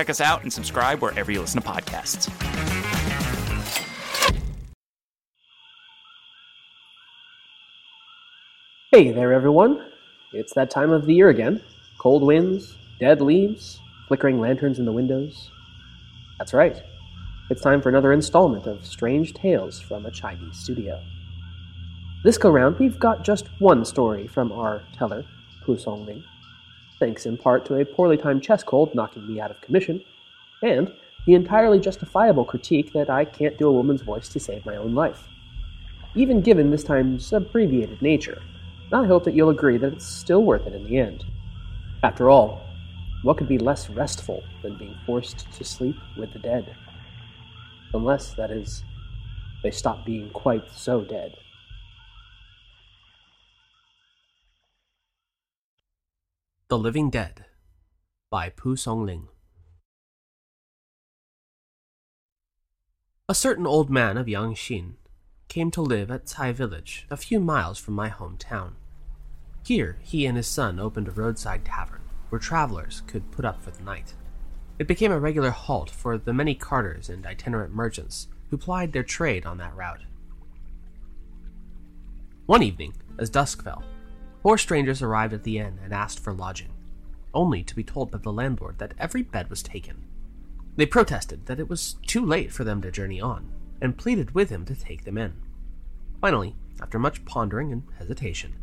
Check us out and subscribe wherever you listen to podcasts. Hey there, everyone. It's that time of the year again. Cold winds, dead leaves, flickering lanterns in the windows. That's right. It's time for another installment of Strange Tales from a Chinese studio. This go round, we've got just one story from our teller, Pu Songling, thanks in part to a poorly timed chest cold knocking me out of commission, and the entirely justifiable critique that I can't do a woman's voice to save my own life. Even given this time's abbreviated nature, I hope that you'll agree that it's still worth it in the end. After all, what could be less restful than being forced to sleep with the dead? Unless, that is, they stop being quite so dead. The Living Dead by Pu Songling. A certain old man of Yangxin came to live at Cai village, a few miles from my hometown. Here, he and his son opened a roadside tavern where travelers could put up for the night. It became a regular halt for the many carters and itinerant merchants who plied their trade on that route. One evening, as dusk fell, four strangers arrived at the inn and asked for lodging, only to be told by the landlord that every bed was taken. They protested that it was too late for them to journey on, and pleaded with him to take them in. Finally, after much pondering and hesitation,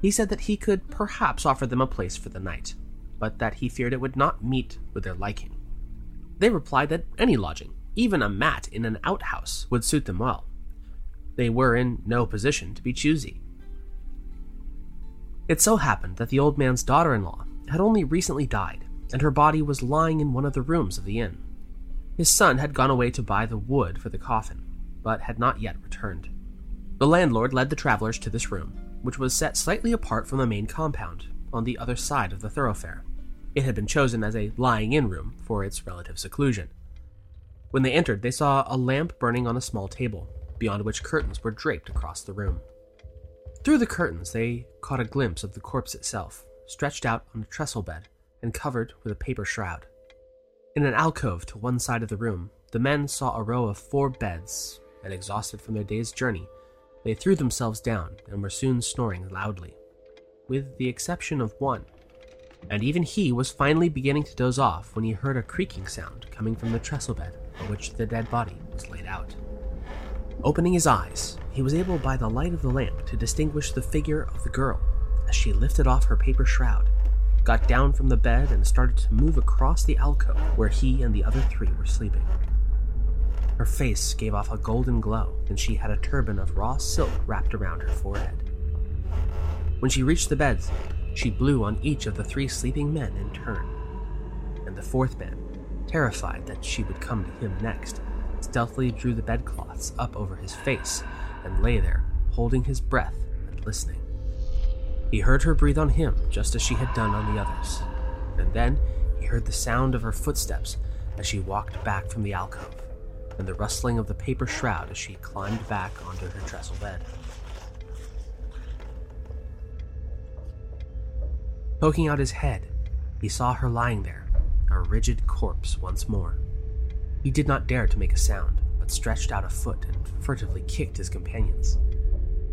he said that he could perhaps offer them a place for the night, but that he feared it would not meet with their liking. They replied that any lodging, even a mat in an outhouse, would suit them well. They were in no position to be choosy. It so happened that the old man's daughter in law had only recently died, and her body was lying in one of the rooms of the inn. His son had gone away to buy the wood for the coffin, but had not yet returned. The landlord led the travelers to this room, which was set slightly apart from the main compound, on the other side of the thoroughfare. It had been chosen as a lying in room for its relative seclusion. When they entered, they saw a lamp burning on a small table, beyond which curtains were draped across the room. Through the curtains, they caught a glimpse of the corpse itself, stretched out on a trestle bed and covered with a paper shroud. In an alcove to one side of the room, the men saw a row of four beds, and exhausted from their day's journey, they threw themselves down and were soon snoring loudly, with the exception of one. And even he was finally beginning to doze off when he heard a creaking sound coming from the trestle bed on which the dead body was laid out. Opening his eyes, he was able by the light of the lamp to distinguish the figure of the girl as she lifted off her paper shroud got down from the bed and started to move across the alcove where he and the other three were sleeping. Her face gave off a golden glow, and she had a turban of raw silk wrapped around her forehead. When she reached the beds, she blew on each of the three sleeping men in turn. And the fourth man, terrified that she would come to him next, stealthily drew the bedcloths up over his face and lay there, holding his breath and listening. He heard her breathe on him just as she had done on the others, and then he heard the sound of her footsteps as she walked back from the alcove, and the rustling of the paper shroud as she climbed back onto her trestle bed. Poking out his head, he saw her lying there, a rigid corpse once more. He did not dare to make a sound, but stretched out a foot and furtively kicked his companions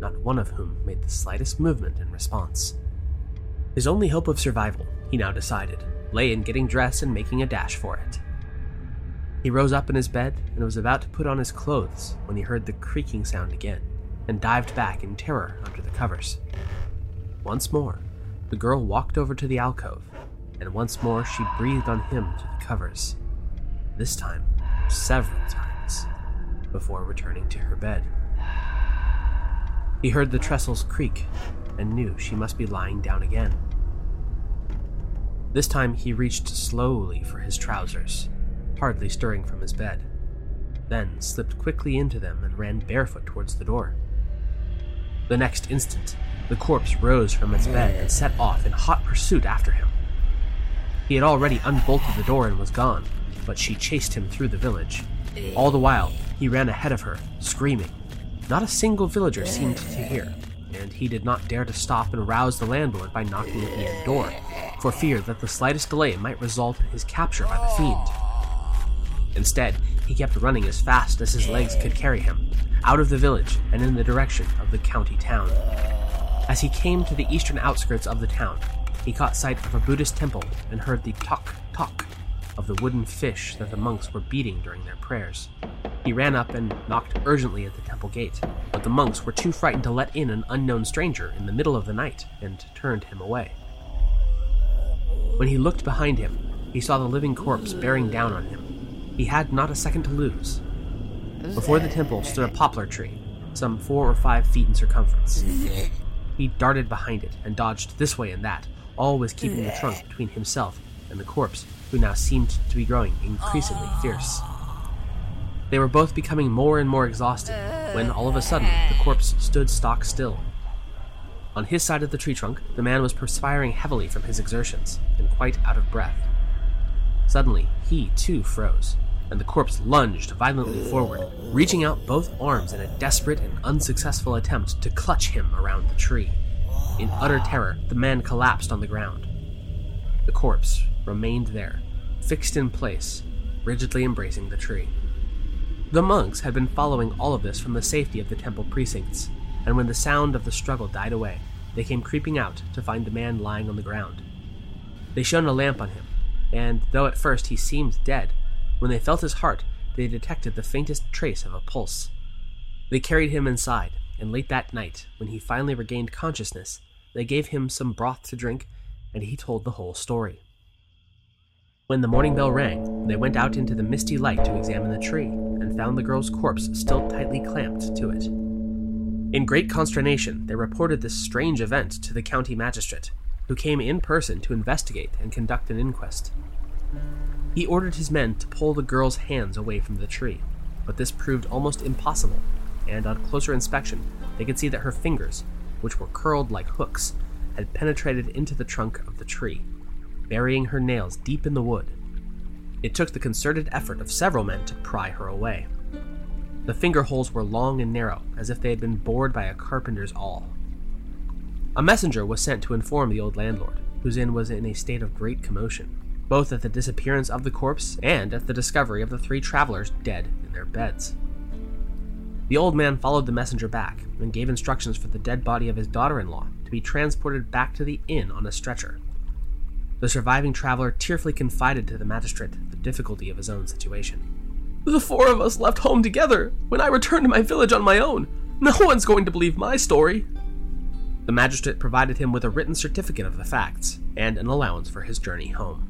not one of whom made the slightest movement in response. His only hope of survival, he now decided, lay in getting dressed and making a dash for it. He rose up in his bed and was about to put on his clothes when he heard the creaking sound again and dived back in terror under the covers. Once more, the girl walked over to the alcove, and once more she breathed on him through the covers. This time, several times, before returning to her bed. He heard the trestles creak and knew she must be lying down again. This time he reached slowly for his trousers, hardly stirring from his bed, then slipped quickly into them and ran barefoot towards the door. The next instant, the corpse rose from its bed and set off in hot pursuit after him. He had already unbolted the door and was gone, but she chased him through the village. All the while, he ran ahead of her, screaming. Not a single villager seemed to hear, and he did not dare to stop and rouse the landlord by knocking at the inn door, for fear that the slightest delay might result in his capture by the fiend. Instead, he kept running as fast as his legs could carry him, out of the village and in the direction of the county town. As he came to the eastern outskirts of the town, he caught sight of a Buddhist temple and heard the tok tok of the wooden fish that the monks were beating during their prayers. He ran up and knocked urgently at the temple gate, but the monks were too frightened to let in an unknown stranger in the middle of the night and turned him away. When he looked behind him, he saw the living corpse bearing down on him. He had not a second to lose. Before the temple stood a poplar tree, some four or five feet in circumference. He darted behind it and dodged this way and that, always keeping the trunk between himself and the corpse, who now seemed to be growing increasingly fierce. They were both becoming more and more exhausted when all of a sudden the corpse stood stock still. On his side of the tree trunk, the man was perspiring heavily from his exertions and quite out of breath. Suddenly, he too froze, and the corpse lunged violently forward, reaching out both arms in a desperate and unsuccessful attempt to clutch him around the tree. In utter terror, the man collapsed on the ground. The corpse remained there, fixed in place, rigidly embracing the tree. The monks had been following all of this from the safety of the temple precincts, and when the sound of the struggle died away, they came creeping out to find the man lying on the ground. They shone a lamp on him, and though at first he seemed dead, when they felt his heart, they detected the faintest trace of a pulse. They carried him inside, and late that night, when he finally regained consciousness, they gave him some broth to drink, and he told the whole story. When the morning bell rang, they went out into the misty light to examine the tree, and found the girl's corpse still tightly clamped to it. In great consternation, they reported this strange event to the county magistrate, who came in person to investigate and conduct an inquest. He ordered his men to pull the girl's hands away from the tree, but this proved almost impossible, and on closer inspection, they could see that her fingers, which were curled like hooks, had penetrated into the trunk of the tree, burying her nails deep in the wood. It took the concerted effort of several men to pry her away. The finger holes were long and narrow, as if they had been bored by a carpenter's awl. A messenger was sent to inform the old landlord, whose inn was in a state of great commotion, both at the disappearance of the corpse and at the discovery of the three travelers dead in their beds. The old man followed the messenger back and gave instructions for the dead body of his daughter in law to be transported back to the inn on a stretcher. The surviving traveler tearfully confided to the magistrate the difficulty of his own situation. The four of us left home together. When I return to my village on my own, no one's going to believe my story. The magistrate provided him with a written certificate of the facts and an allowance for his journey home.